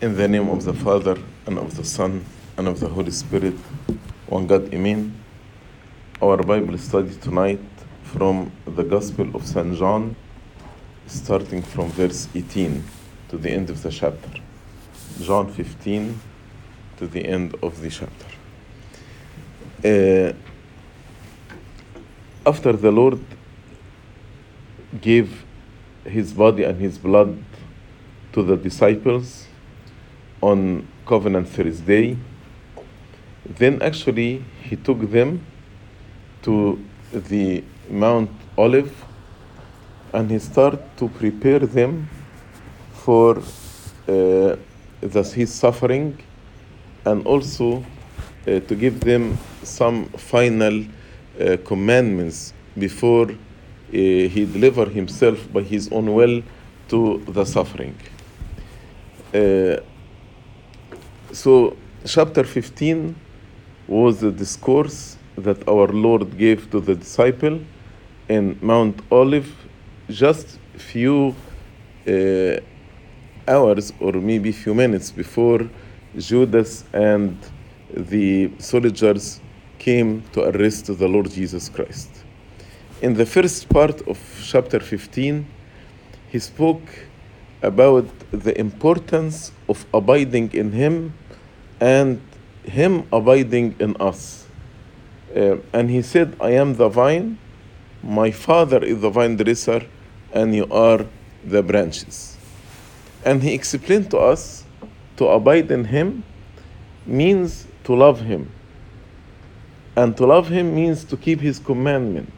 In the name of the Father, and of the Son, and of the Holy Spirit, one God, Amen. Our Bible study tonight from the Gospel of St. John, starting from verse 18 to the end of the chapter. John 15 to the end of the chapter. Uh, after the Lord gave his body and his blood to the disciples on Covenant Thursday, then actually he took them to the Mount Olive and he started to prepare them for uh, the, his suffering and also uh, to give them some final uh, commandments before uh, he deliver himself by his own will to the suffering. So, chapter 15 was the discourse that our Lord gave to the disciple in Mount Olive just few uh, hours or maybe few minutes before Judas and the soldiers came to arrest the Lord Jesus Christ. In the first part of chapter 15, he spoke about the importance of abiding in Him and Him abiding in us. Uh, and he said, I am the vine, my Father is the vine dresser, and you are the branches. And he explained to us to abide in Him means to love Him. And to love Him means to keep His commandment.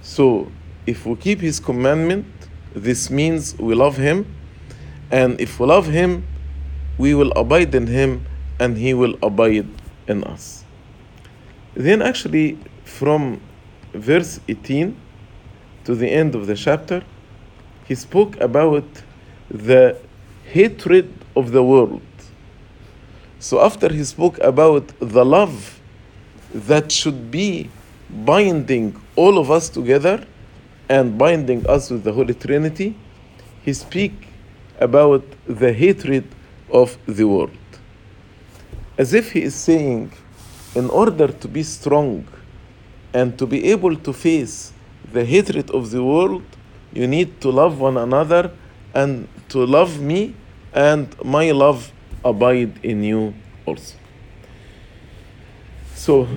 So, if we keep His commandment, this means we love Him. And if we love Him, we will abide in Him and He will abide in us. Then, actually, from verse 18 to the end of the chapter, he spoke about the hatred of the world. So, after he spoke about the love that should be binding all of us together and binding us with the Holy Trinity, he speak about the hatred of the world. As if he is saying, in order to be strong and to be able to face the hatred of the world, you need to love one another and to love me, and my love abide in you also. So,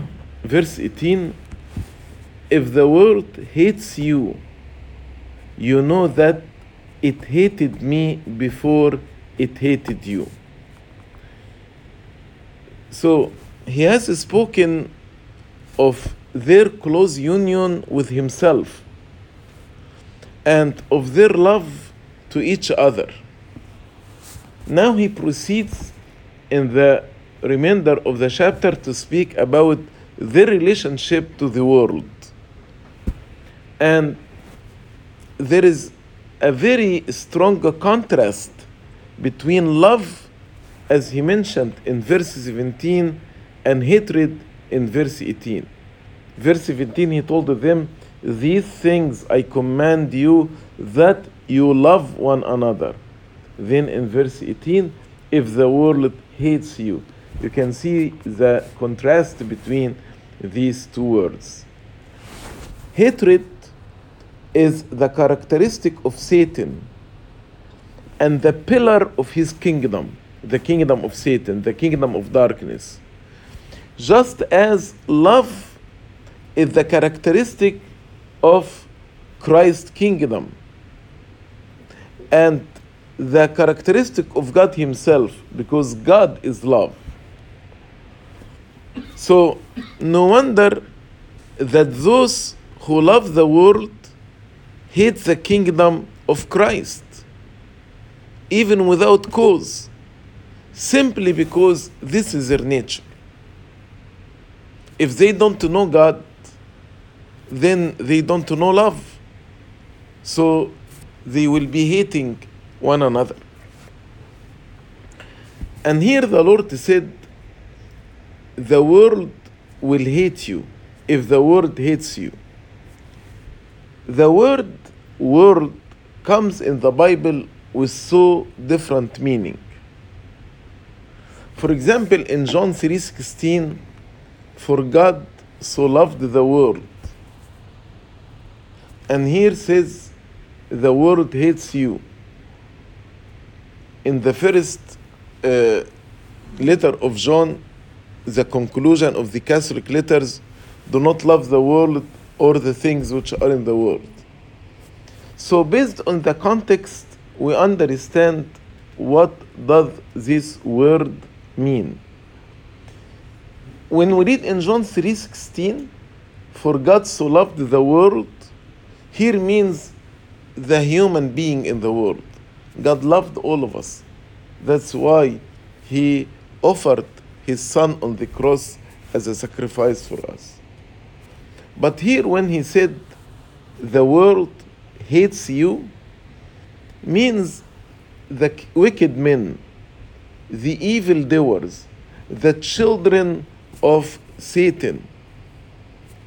verse 18 If the world hates you, you know that it hated me before it hated you. So, he has spoken of their close union with himself and of their love to each other. Now he proceeds in the remainder of the chapter to speak about their relationship to the world. And there is a very strong contrast between love, as he mentioned in verse 17, and hatred in verse 18. Verse 17, he told them, These things I command you that you love one another. Then in verse 18, if the world hates you, you can see the contrast between these two words. Hatred is the characteristic of Satan and the pillar of his kingdom, the kingdom of Satan, the kingdom of darkness. Just as love is the characteristic of Christ's kingdom and the characteristic of God Himself, because God is love. So, no wonder that those who love the world hate the kingdom of Christ, even without cause, simply because this is their nature. If they don't know God, then they don't know love. So they will be hating one another. And here the Lord said, The world will hate you if the world hates you. The word world comes in the Bible with so different meaning. For example, in John 3:16, for God so loved the world. And here says the world hates you. In the first uh, letter of John, the conclusion of the Catholic letters do not love the world or the things which are in the world. So based on the context, we understand what does this word mean. When we read in John 3:16, for God so loved the world, here means the human being in the world. God loved all of us. That's why he offered his son on the cross as a sacrifice for us. But here, when he said, the world hates you, means the wicked men, the evil doers, the children of Satan,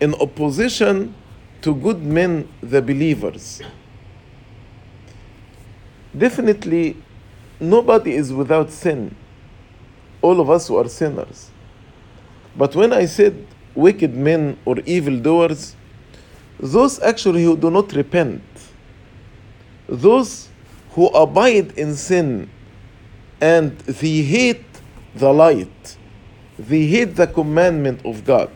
in opposition to good men, the believers. Definitely, nobody is without sin. All of us who are sinners. But when I said wicked men or evildoers, those actually who do not repent, those who abide in sin and they hate the light, they hate the commandment of God.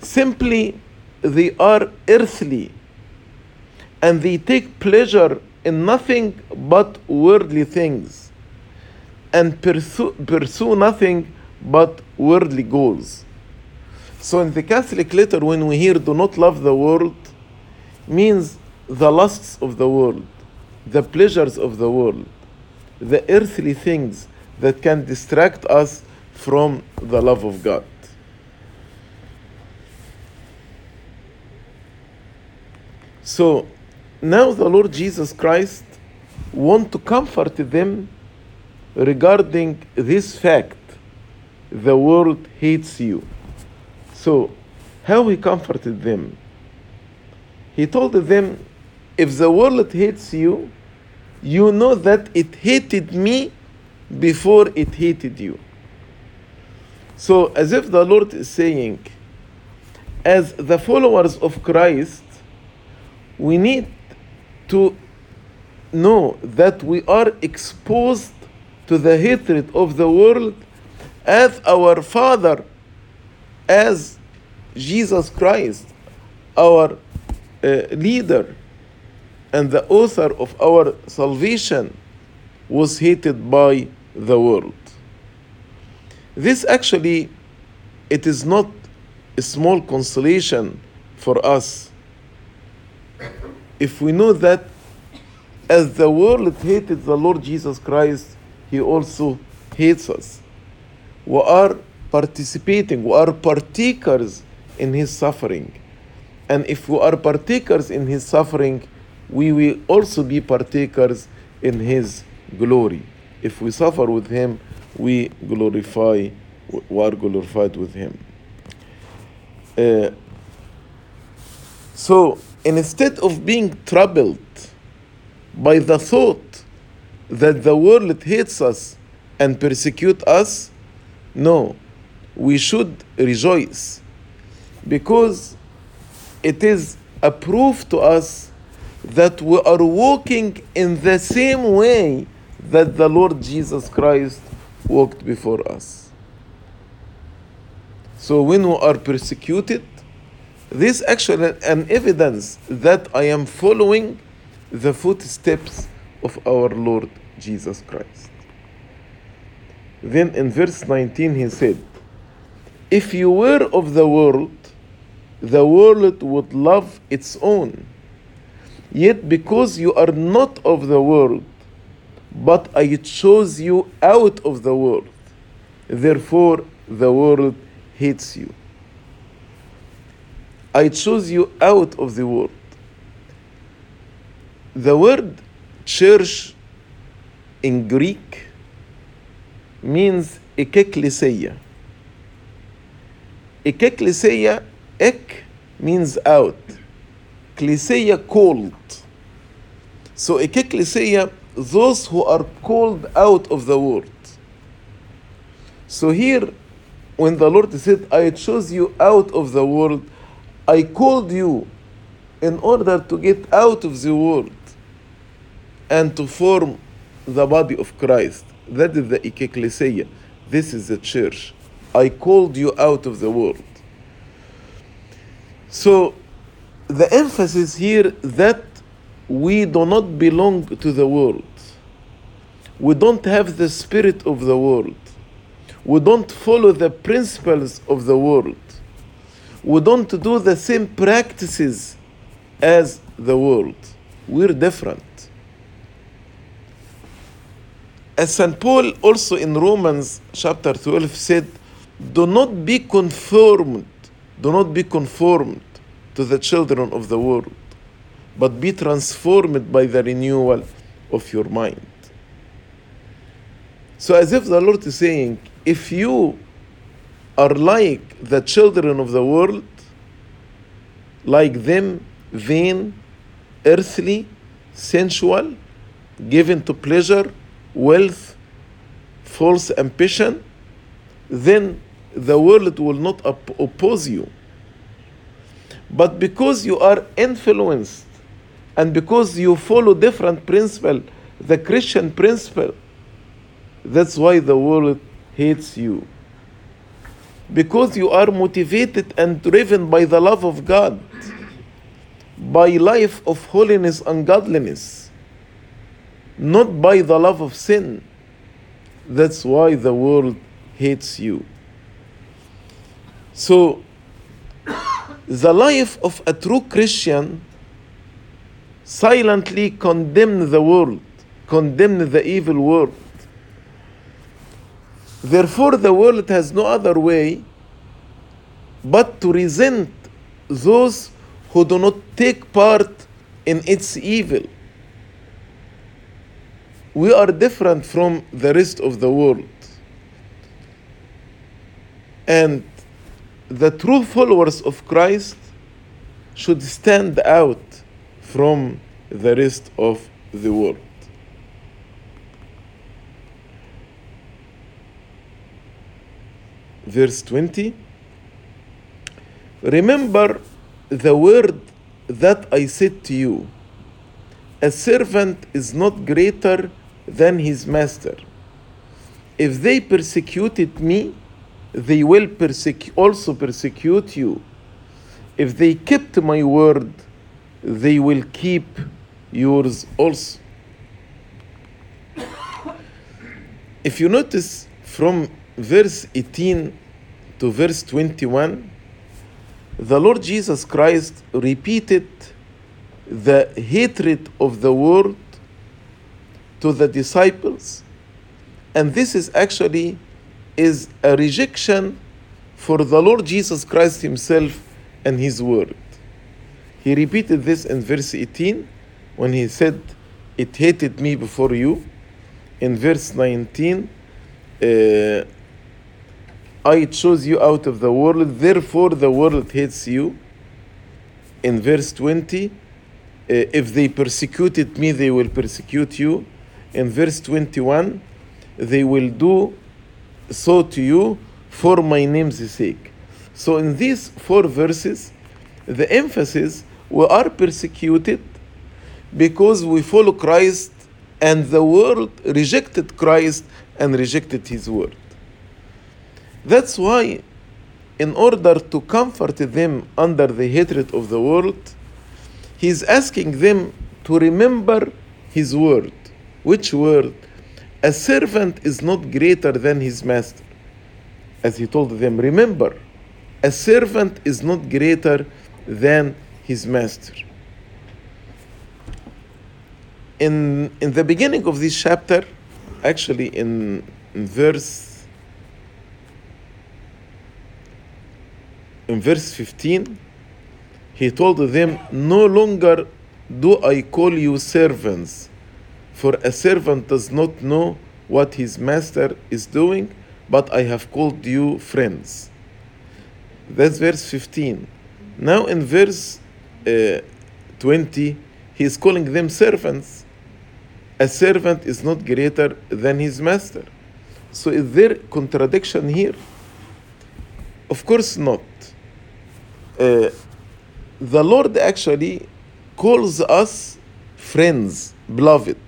Simply, they are earthly and they take pleasure in nothing but worldly things and pursue, pursue nothing but worldly goals. So in the Catholic letter, when we hear do not love the world, means the lusts of the world, the pleasures of the world, the earthly things that can distract us from the love of God. So now the Lord Jesus Christ want to comfort them regarding this fact the world hates you so how he comforted them he told them if the world hates you you know that it hated me before it hated you. So as if the lord is saying as the followers of christ we need to know that we are exposed to the hatred of the world as our Father, as Jesus Christ, our uh, leader and the author of our salvation, was hated by the world. This actually, it is not a small consolation for us if we know that as the world hated the Lord Jesus Christ, He also hates us. We are participating, we are partakers in His suffering. And if we are partakers in His suffering, we will also be partakers in His glory. If we suffer with Him, we glorify, we are glorified with Him. Uh, so, instead of being troubled by the thought that the world hates us and persecute us, no, we should rejoice because it is a proof to us that we are walking in the same way that the Lord Jesus Christ walked before us. So when we are persecuted, this actually an evidence that I am following the footsteps of our Lord Jesus Christ. Then in verse 19 he said, If you were of the world, the world would love its own. Yet because you are not of the world, but I chose you out of the world, therefore the world hates you. I chose you out of the world. The word church in Greek means ekeklesia. Ekeklesia, ek means out. Klesia called. So ekeklesia, those who are called out of the world. So here, when the Lord said, I chose you out of the world, I called you in order to get out of the world and to form the body of Christ. That is the ecclesia. This is the church. I called you out of the world. So the emphasis here that we do not belong to the world. We don't have the spirit of the world. We don't follow the principles of the world. We don't do the same practices as the world. We're different. As St. Paul also in Romans chapter 12 said, Do not be conformed, do not be conformed to the children of the world, but be transformed by the renewal of your mind. So, as if the Lord is saying, if you are like the children of the world, like them, vain, earthly, sensual, given to pleasure, wealth, false ambition, then the world will not op- oppose you. But because you are influenced and because you follow different principle, the Christian principle, that's why the world hates you. Because you are motivated and driven by the love of God, by life of holiness and godliness, not by the love of sin. That's why the world hates you. So, the life of a true Christian silently condemn the world, condemn the evil world. Therefore, the world has no other way but to resent those who do not take part in its evil. We are different from the rest of the world. And the true followers of Christ should stand out from the rest of the world. Verse 20 Remember the word that I said to you a servant is not greater than his master. If they persecuted me, they will persecu- also persecute you. If they kept my word, they will keep yours also. If you notice from verse 18 to verse 21, the Lord Jesus Christ repeated the hatred of the world to the disciples and this is actually is a rejection for the Lord Jesus Christ himself and his word. He repeated this in verse 18 when he said, It hated me before you. In verse 19, uh, I chose you out of the world, therefore the world hates you. In verse 20, uh, if they persecuted me, they will persecute you. In verse 21, they will do so to you for my name's sake. So, in these four verses, the emphasis we are persecuted because we follow Christ and the world rejected Christ and rejected his word. That's why, in order to comfort them under the hatred of the world, he's asking them to remember his word. Which word? A servant is not greater than his master. As he told them, remember, a servant is not greater than his master. In, in the beginning of this chapter, actually in, in verse in verse 15, he told them, No longer do I call you servants, for a servant does not know what his master is doing, but I have called you friends. That's verse 15. Now in verse uh, 20, he is calling them servants. A servant is not greater than his master. So is there contradiction here? Of course not. Uh, the Lord actually calls us friends, beloved.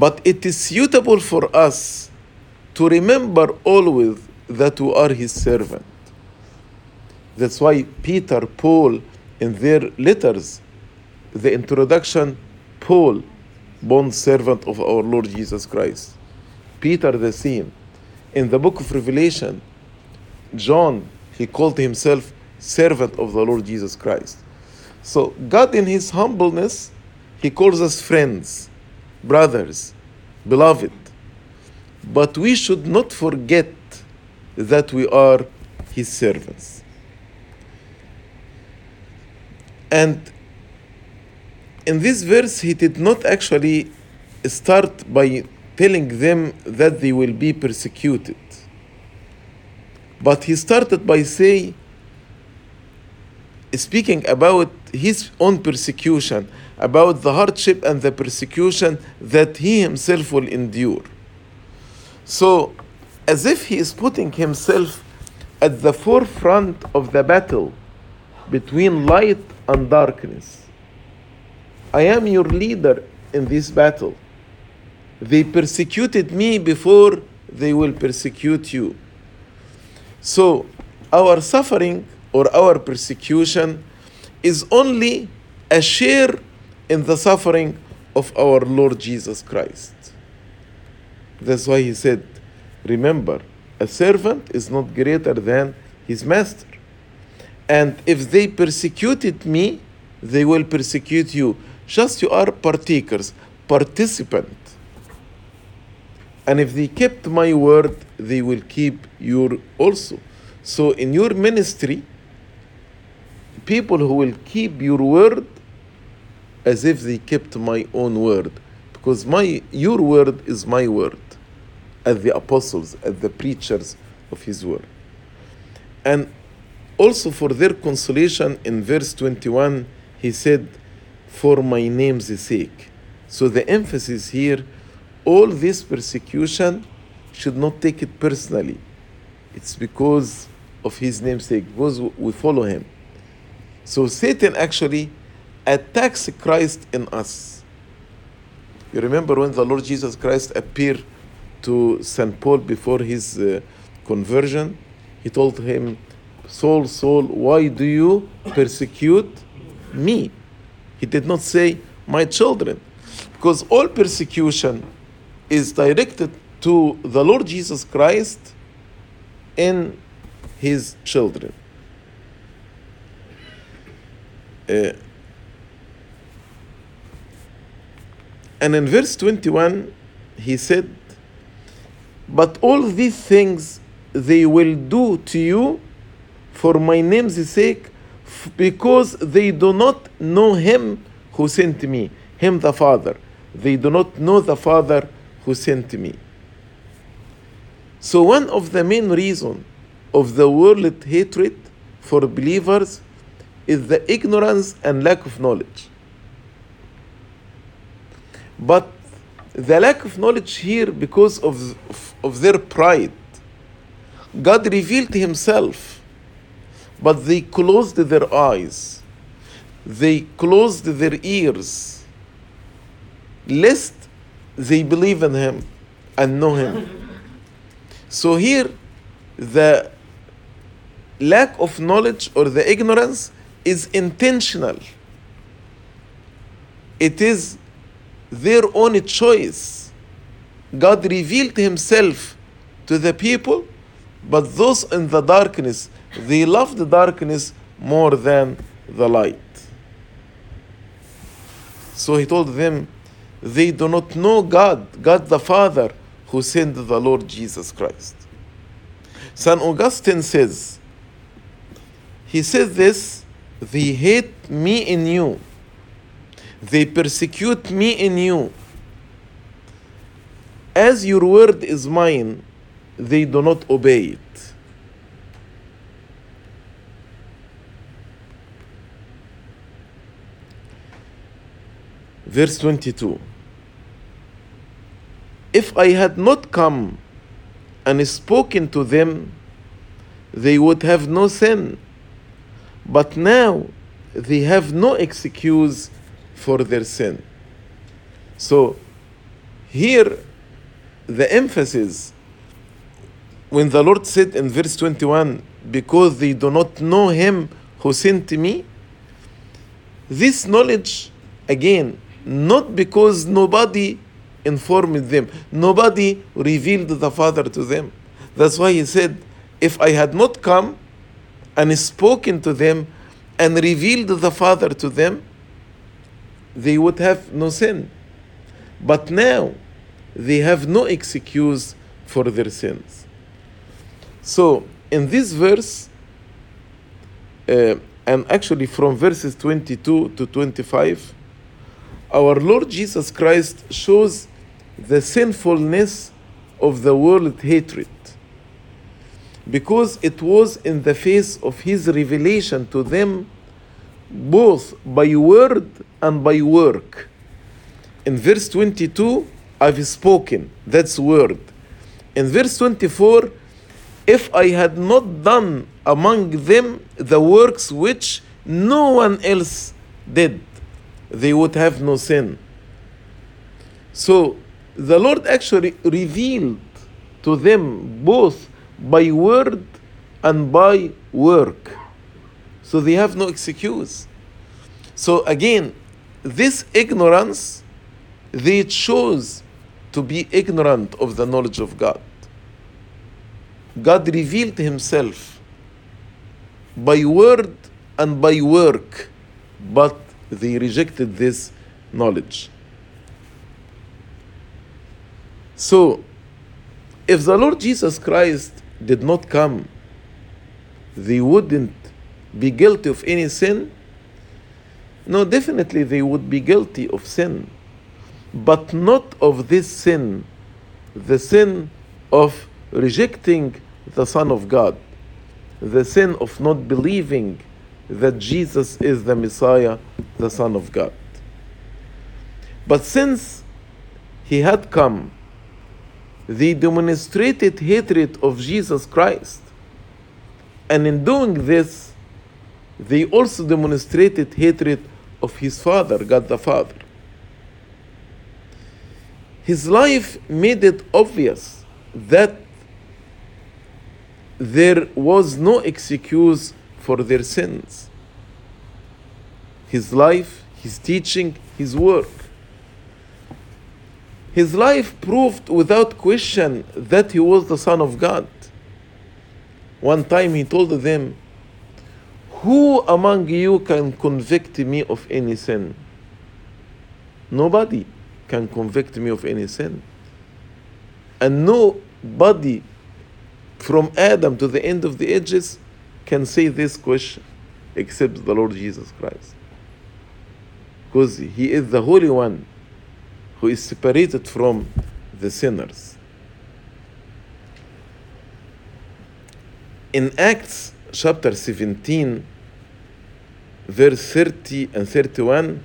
But it is suitable for us to remember always that we are His servant. That's why Peter, Paul, in their letters, the introduction, Paul, bond servant of our Lord Jesus Christ. Peter the same. In the book of Revelation, John, he called himself servant of the Lord Jesus Christ. So God in his humbleness, he calls us friends, brothers, beloved. But we should not forget that we are his servants. And in this verse, he did not actually start by telling them that they will be persecuted. But he started by saying, speaking about his own persecution, about the hardship and the persecution that he himself will endure. So, as if he is putting himself at the forefront of the battle between light and darkness. I am your leader in this battle. They persecuted me before they will persecute you. So, our suffering or our persecution is only a share in the suffering of our Lord Jesus Christ. That's why he said, Remember, a servant is not greater than his master. And if they persecuted me, they will persecute you. Just you are partakers, participant. And if they kept my word, they will keep your also. So in your ministry, people who will keep your word as if they kept my own word. Because my your word is my word as the apostles, as the preachers of his word. And also for their consolation in verse 21, he said, For my name's sake. So the emphasis here, all this persecution should not take it personally. It's because of his name's sake, because we follow him. So Satan actually attacks Christ in us. You remember when the Lord Jesus Christ appeared to St. Paul before his uh, conversion? He told him, Saul, Saul, why do you persecute me? He did not say, my children, because all persecution is directed to the Lord Jesus Christ and his children. Uh, and in verse 21, he said, But all these things they will do to you for my name's sake, because they do not know him who sent me, him the Father. They do not know the Father who sent me. So one of the main reasons of the world hatred for believers is the ignorance and lack of knowledge. But the lack of knowledge here because of, of, of their pride. God revealed Himself, but they closed their eyes, they closed their ears, lest they believe in Him and know Him. so here, the lack of knowledge or the ignorance is intentional. It is their own choice. God revealed Himself to the people, but those in the darkness, they love the darkness more than the light. So He told them, they do not know God, God the Father, who sent the Lord Jesus Christ. St. Augustine says, he says this, they hate me in you they persecute me in you. As your word is mine, they do not obey it. Verse 22 If I had not come and spoken to them, they would have no sin. But now they have no excuse for their sin. So here the emphasis when the Lord said in verse 21, because they do not know him who sent me, this knowledge, again, not because nobody informed them, nobody revealed the Father to them. That's why he said, If I had not come and spoken to them and revealed the Father to them, they would have no sin. But now they have no excuse for their sins. So, in this verse, uh, and actually from verses 22 to 25, our Lord Jesus Christ shows the sinfulness of the world hatred because it was in the face of his revelation to them both by word and by work. In verse 22, I've spoken, that's word. In verse 24, if I had not done among them the works which no one else did, they would have no sin. So the Lord actually revealed to them both by word and by work. So they have no excuse. So again, this ignorance, they chose to be ignorant of the knowledge of God. God revealed Himself by word and by work, but they rejected this knowledge. So, if the Lord Jesus Christ did not come, they wouldn't be guilty of any sin? No, definitely they would be guilty of sin, but not of this sin, the sin of rejecting the Son of God, the sin of not believing that Jesus is the Messiah, the Son of God. But since he had come, they demonstrated hatred of Jesus Christ. And in doing this, they also demonstrated hatred of his Father, God the Father. His life made it obvious that there was no excuse for their sins. His life, his teaching, his work. His life proved without question that he was the Son of God. One time he told them, Who among you can convict me of any sin? Nobody can convict me of any sin. And nobody from Adam to the end of the ages can say this question except the Lord Jesus Christ. Because he is the Holy One who is separated from the sinners. In Acts chapter 17, verse 30 and 31,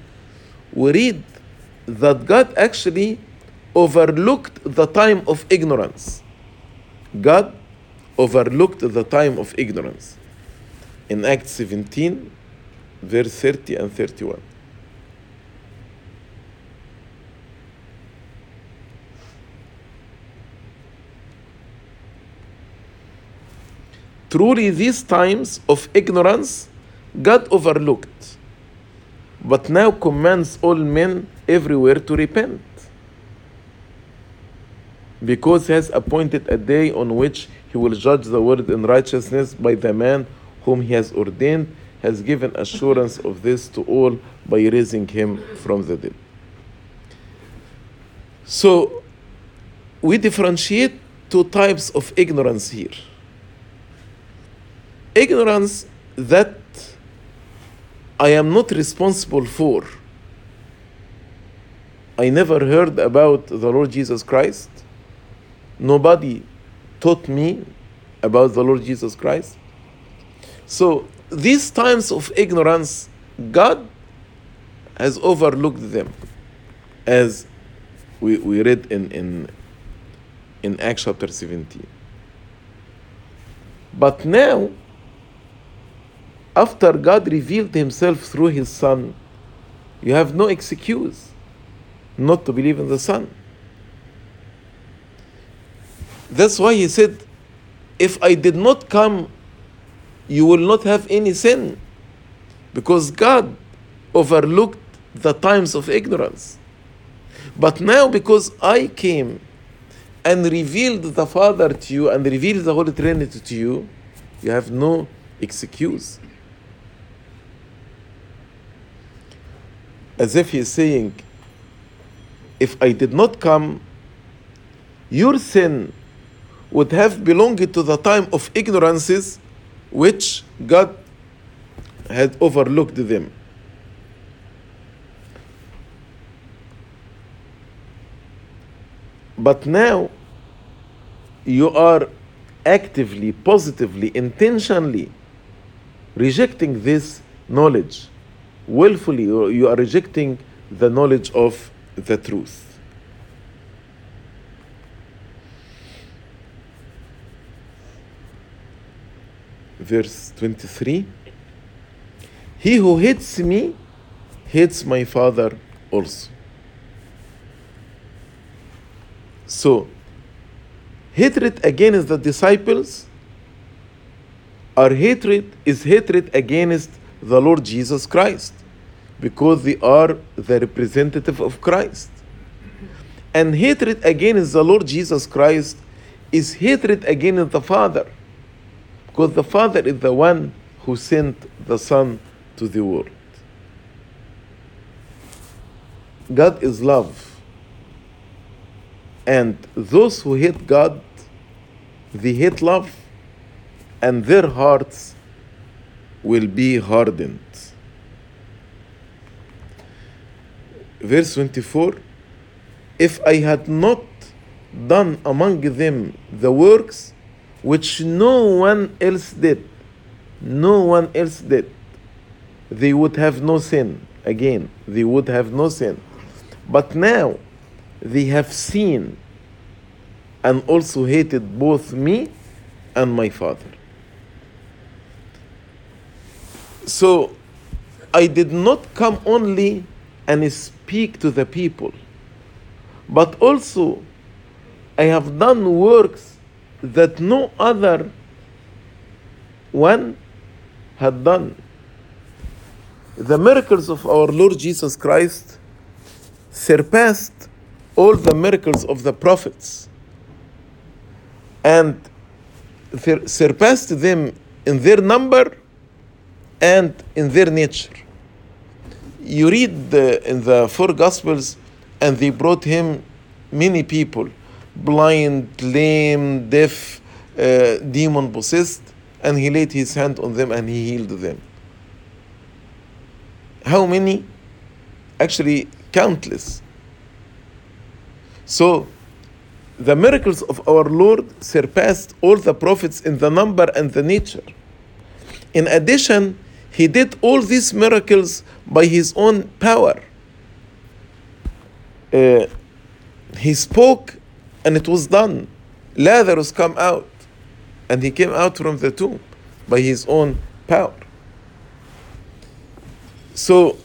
we read that God actually overlooked the time of ignorance. God overlooked the time of ignorance. In Acts 17, verse 30 and 31. Truly, these times of ignorance God overlooked, but now commands all men everywhere to repent. Because he has appointed a day on which he will judge the world in righteousness by the man whom he has ordained, has given assurance of this to all by raising him from the dead. So, we differentiate two types of ignorance here ignorance that I am not responsible for. I never heard about the Lord Jesus Christ. Nobody taught me about the Lord Jesus Christ. So, these times of ignorance, God has overlooked them, as we, we read in, in, in Acts chapter 17. But now, after God revealed himself through his Son, you have no excuse not to believe in the Son. That's why he said, If I did not come, you will not have any sin. Because God overlooked the times of ignorance. But now, because I came and revealed the Father to you and revealed the Holy Trinity to you, you have no excuse. As if he's saying, if I did not come, your sin would have belonged to the time of ignorances which God had overlooked them. But now you are actively, positively, intentionally rejecting this knowledge. Willfully, you are rejecting the knowledge of the truth. Verse 23 He who hates me hates my Father also. So, hatred against the disciples our hatred is hatred against the Lord Jesus Christ because they are the representative of Christ. And hatred against the Lord Jesus Christ is hatred against the Father because the Father is the one who sent the Son to the world. God is love. And those who hate God, they hate love, and their hearts will be hardened. Verse 24 If I had not done among them the works which no one else did, no one else did, they would have no sin. Again, they would have no sin. But now, they have seen and also hated both me and my father. So I did not come only and speak to the people, but also I have done works that no other one had done. The miracles of our Lord Jesus Christ surpassed all the miracles of the prophets and surpassed them in their number and in their nature. You read the, in the four Gospels, and they brought him many people blind, lame, deaf, uh, demon possessed, and he laid his hand on them and he healed them. How many? Actually, countless. So, the miracles of our Lord surpassed all the prophets in the number and the nature. In addition, he did all these miracles by his own power. Uh, he spoke and it was done. Lazarus come out and he came out from the tomb by his own power. So,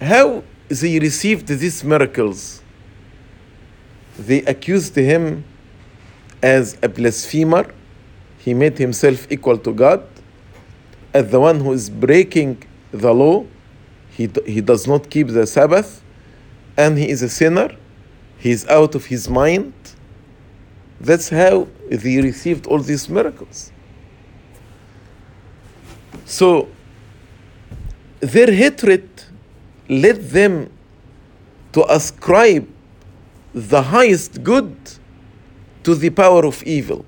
how they received these miracles? They accused him as a blasphemer. He made himself equal to God. As the one who is breaking the law, he, he does not keep the Sabbath, and he is a sinner. He is out of his mind. That's how they received all these miracles. So, their hatred led them to ascribe the highest good to the power of evil.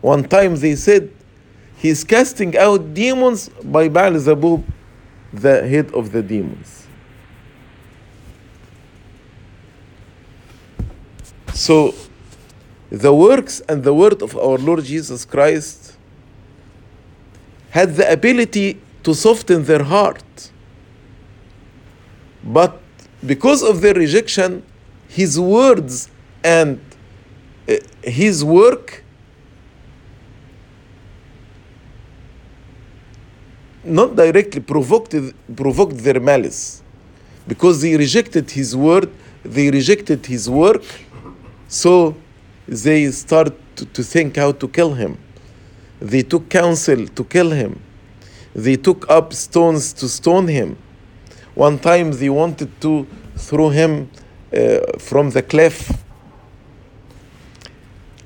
One time they said, He's casting out demons by Beelzebub, the head of the demons. So, the works and the word of our Lord Jesus Christ had the ability to soften their heart. But because of their rejection, his words and uh, his work not directly provoked, provoked their malice because they rejected his word, they rejected his work, so they start to, to think how to kill him. They took counsel to kill him. They took up stones to stone him. One time they wanted to throw him uh, from the cliff.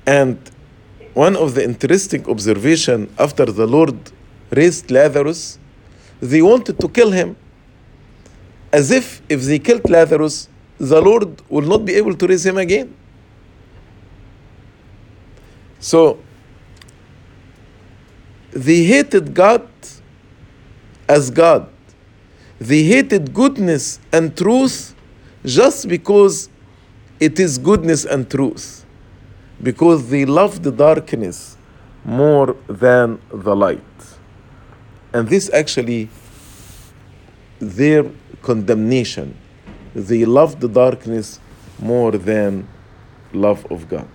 And one of the interesting observation after the Lord raised Lazarus, they wanted to kill him. As if if they killed Lazarus, the Lord will not be able to raise him again. So they hated God as God. They hated goodness and truth just because it is goodness and truth. Because they loved the darkness more than the light. And this actually their condemnation. They love the darkness more than love of God.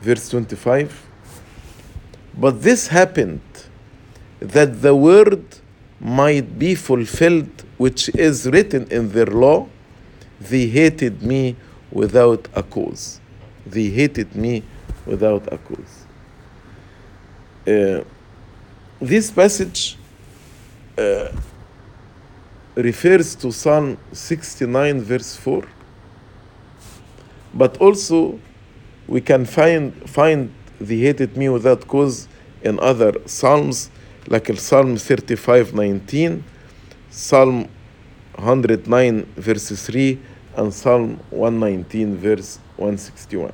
Verse 25. But this happened that the word might be fulfilled which is written in their law they hated me without a cause they hated me without a cause uh, this passage uh, refers to psalm 69 verse 4 but also we can find find they hated me without cause in other psalms like Psalm 35 19 Psalm 109 verse 3 and Psalm 119 verse 161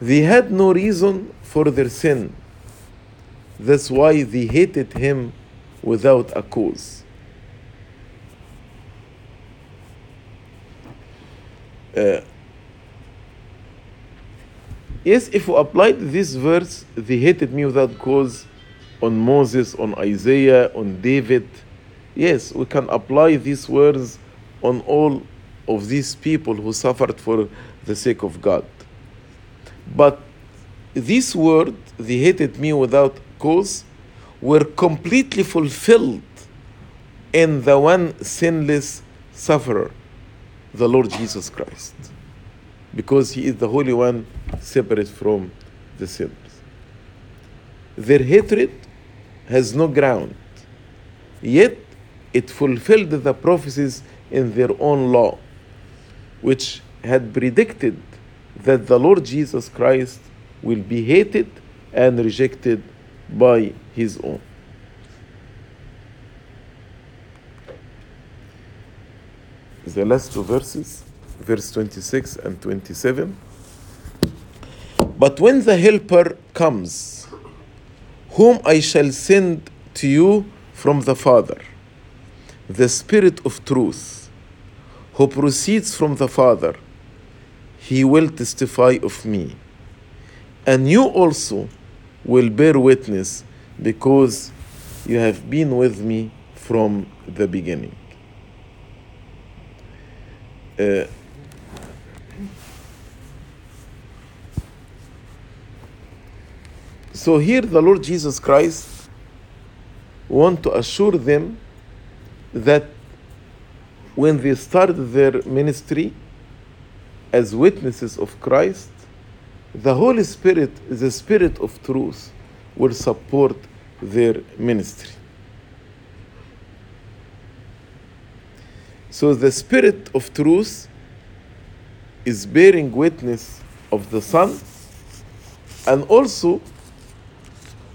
they had no reason for their sin that's why they hated him without a cause uh, Yes, if we applied this verse, they hated me without cause on Moses, on Isaiah, on David. Yes, we can apply these words on all of these people who suffered for the sake of God. But this word, they hated me without cause, were completely fulfilled in the one sinless sufferer, the Lord Jesus Christ because he is the Holy One separate from the sinners. Their hatred has no ground, yet it fulfilled the prophecies in their own law, which had predicted that the Lord Jesus Christ will be hated and rejected by his own. The last two verses verse 26 and 27. But when the Helper comes, whom I shall send to you from the Father, the Spirit of truth, who proceeds from the Father, he will testify of me. And you also will bear witness because you have been with me from the beginning. Uh, So here the Lord Jesus Christ want to assure them that when they start their ministry as witnesses of Christ, the Holy Spirit, the Spirit of truth, will support their ministry. So the Spirit of truth is bearing witness of the Son and also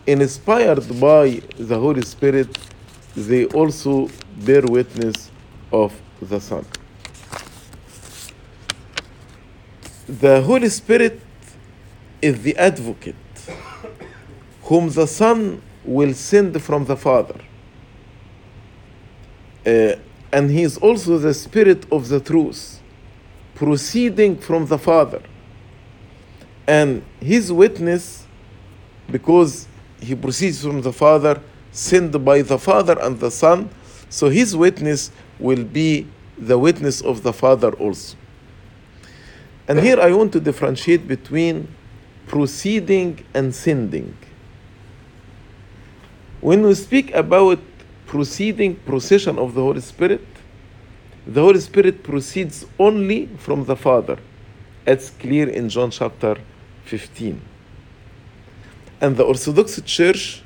inspired by the Holy Spirit, they also bear witness of the Son. The Holy Spirit is the advocate whom the Son will send from the Father. Uh, and he is also the Spirit of the truth, proceeding from the Father. And his witness, because he proceeds from the Father, sent by the Father and the Son. So his witness will be the witness of the Father also. And here I want to differentiate between proceeding and sending. When we speak about proceeding procession of the Holy Spirit, the Holy Spirit proceeds only from the Father. It's clear in John chapter 15. And the Orthodox Church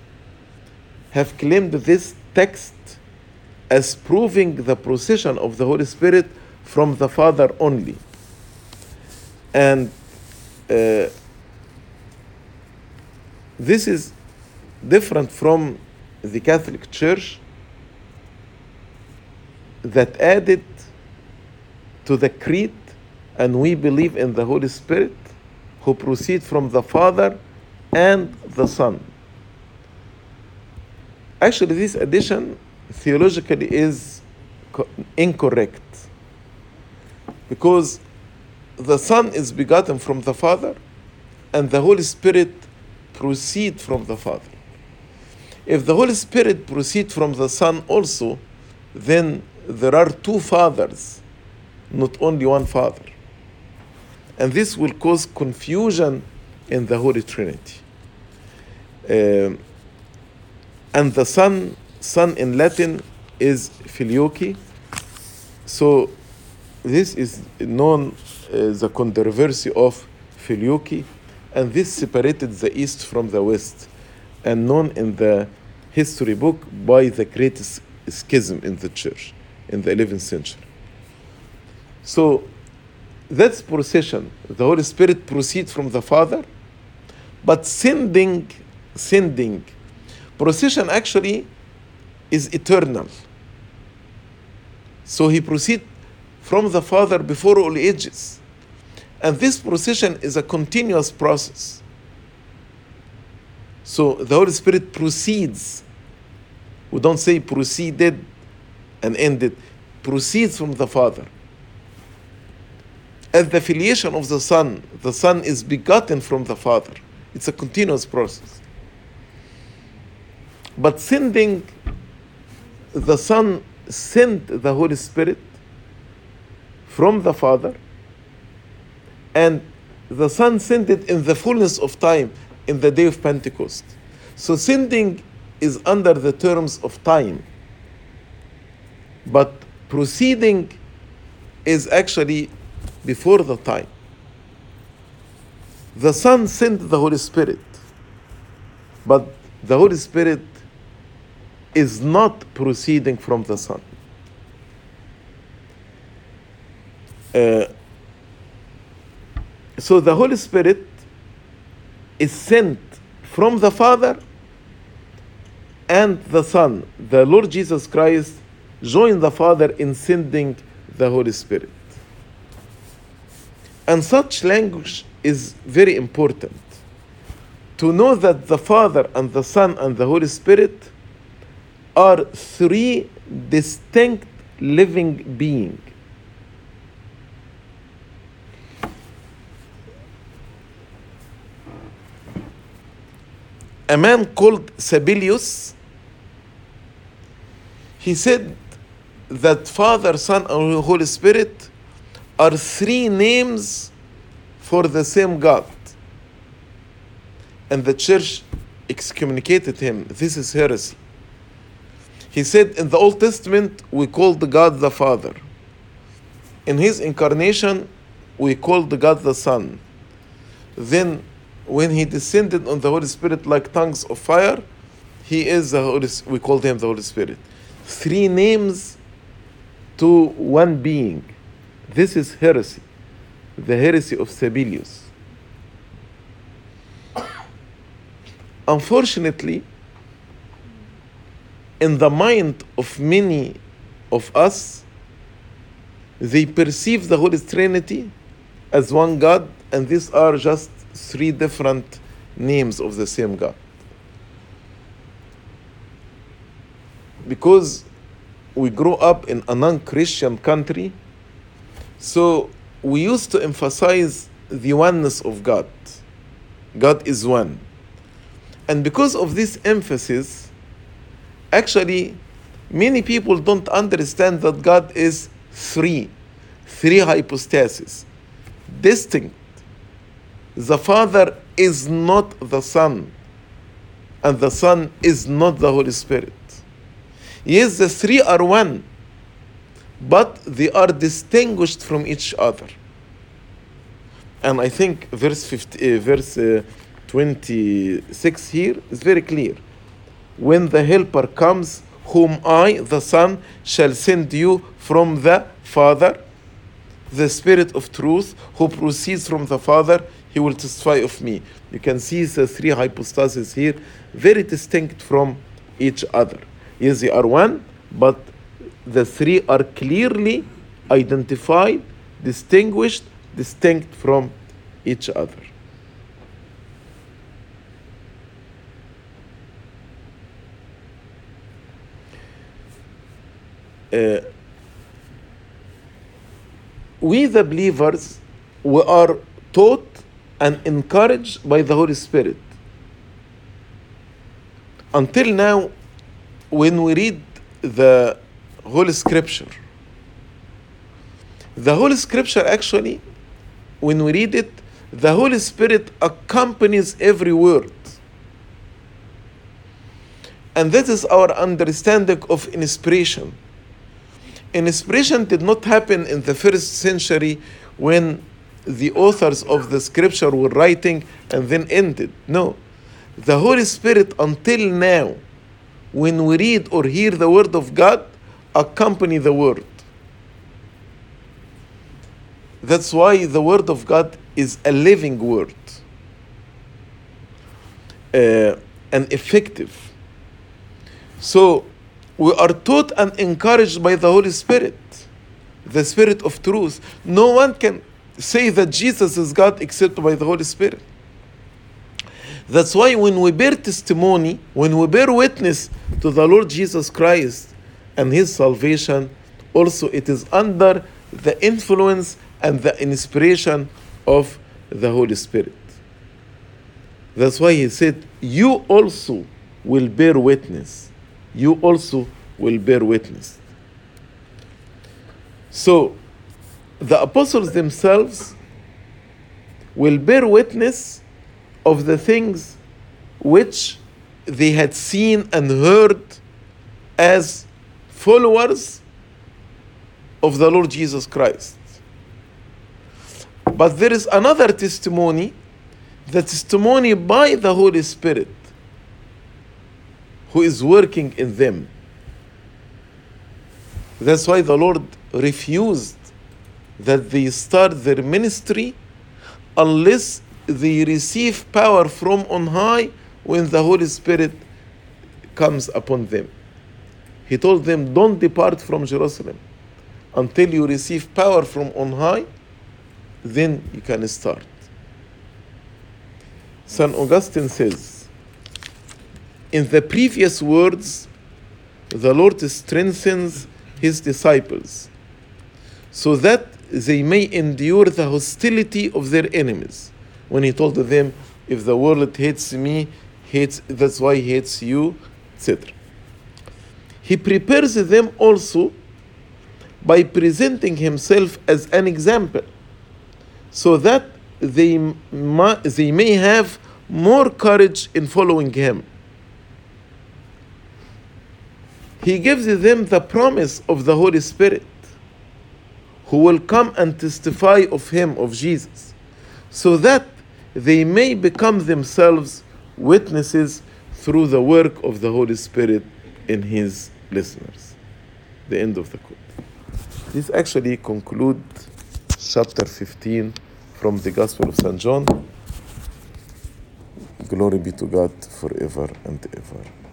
have claimed this text as proving the procession of the Holy Spirit from the Father only. And uh, this is different from the Catholic Church that added to the creed, and we believe in the Holy Spirit who proceed from the Father and the Son. Actually, this addition theologically is co- incorrect because the Son is begotten from the Father and the Holy Spirit proceed from the Father. If the Holy Spirit proceed from the Son also, then there are two fathers, not only one Father. And this will cause confusion in the Holy Trinity. Um, and the Son, Son in Latin is filioque. So this is known as the controversy of filioque, and this separated the East from the West, and known in the history book by the Great Schism in the Church in the 11th century. So that's procession. The Holy Spirit proceeds from the Father, but sending, sending, procession actually is eternal. So he proceeds from the Father before all ages. And this procession is a continuous process. So the Holy Spirit proceeds. We don't say proceeded and ended, proceeds from the Father. As the filiation of the Son, the Son is begotten from the Father. It's a continuous process. But sending the Son sent the Holy Spirit from the Father, and the Son sent it in the fullness of time in the day of Pentecost. So sending is under the terms of time, but proceeding is actually before the time. The Son sent the Holy Spirit, but the Holy Spirit is not proceeding from the Son. Uh, so the Holy Spirit is sent from the Father and the Son. The Lord Jesus Christ joined the Father in sending the Holy Spirit. And such language is very important. To know that the Father and the Son and the Holy Spirit are three distinct living beings. A man called Sabellius, he said that Father, Son, and Holy Spirit are three names for the same God. And the church excommunicated him. This is heresy. He said in the Old Testament, we called God the Father. In his incarnation, we called God the Son. Then, when he descended on the Holy Spirit like tongues of fire, he is the Holy we called him the Holy Spirit. Three names to one being. This is heresy, the heresy of Sabellius. Unfortunately, in the mind of many of us, they perceive the Holy Trinity as one God, and these are just three different names of the same God. Because we grow up in a non Christian country, so we used to emphasize the oneness of God. God is one. And because of this emphasis, actually, many people don't understand that God is three, three hypostases, distinct. The Father is not the Son, and the Son is not the Holy Spirit. Yes, the three are one, but they are distinguished from each other. And I think verse 50, uh, verse uh, 26 here is very clear. When the Helper comes, whom I, the Son, shall send you from the Father, the Spirit of truth, who proceeds from the Father, he will testify of me. You can see the three hypostases here, very distinct from each other. Yes, they are one, but the three are clearly identified, distinguished, distinct from each other. Uh, we the believers we are taught and encouraged by the Holy Spirit. Until now, when we read the Holy Scripture, the Holy Scripture actually, when we read it, the Holy Spirit accompanies every word. And that is our understanding of inspiration. Inspiration did not happen in the first century when the authors of the scripture were writing and then ended. No. The Holy Spirit, until now, when we read or hear the word of God, accompany the word. That's why the word of God is a living word uh, and effective. So we are taught and encouraged by the Holy Spirit, the Spirit of truth. No one can say that Jesus is God except by the Holy Spirit. That's why when we bear testimony, when we bear witness to the Lord Jesus Christ and his salvation, also it is under the influence and the inspiration of the Holy Spirit. That's why he said, You also will bear witness. You also will bear witness. So, the apostles themselves will bear witness of the things which they had seen and heard as followers of the Lord Jesus Christ. But there is another testimony, the testimony by the Holy Spirit who is working in them. That's why the Lord refused that they start their ministry unless they receive power from on high when the Holy Spirit comes upon them. He told them, Don't depart from Jerusalem until you receive power from on high, then you can start. St. Augustine says, In the previous words, the Lord strengthens his disciples so that they may endure the hostility of their enemies. When he told them, if the world hates me, hates that's why he hates you, etc. He prepares them also by presenting himself as an example, so that they, ma- they may have more courage in following him. He gives them the promise of the Holy Spirit who will come and testify of him, of Jesus, so that they may become themselves witnesses through the work of the Holy Spirit in his listeners. The end of the quote. This actually concludes chapter 15 from the Gospel of St. John. Glory be to God forever and ever.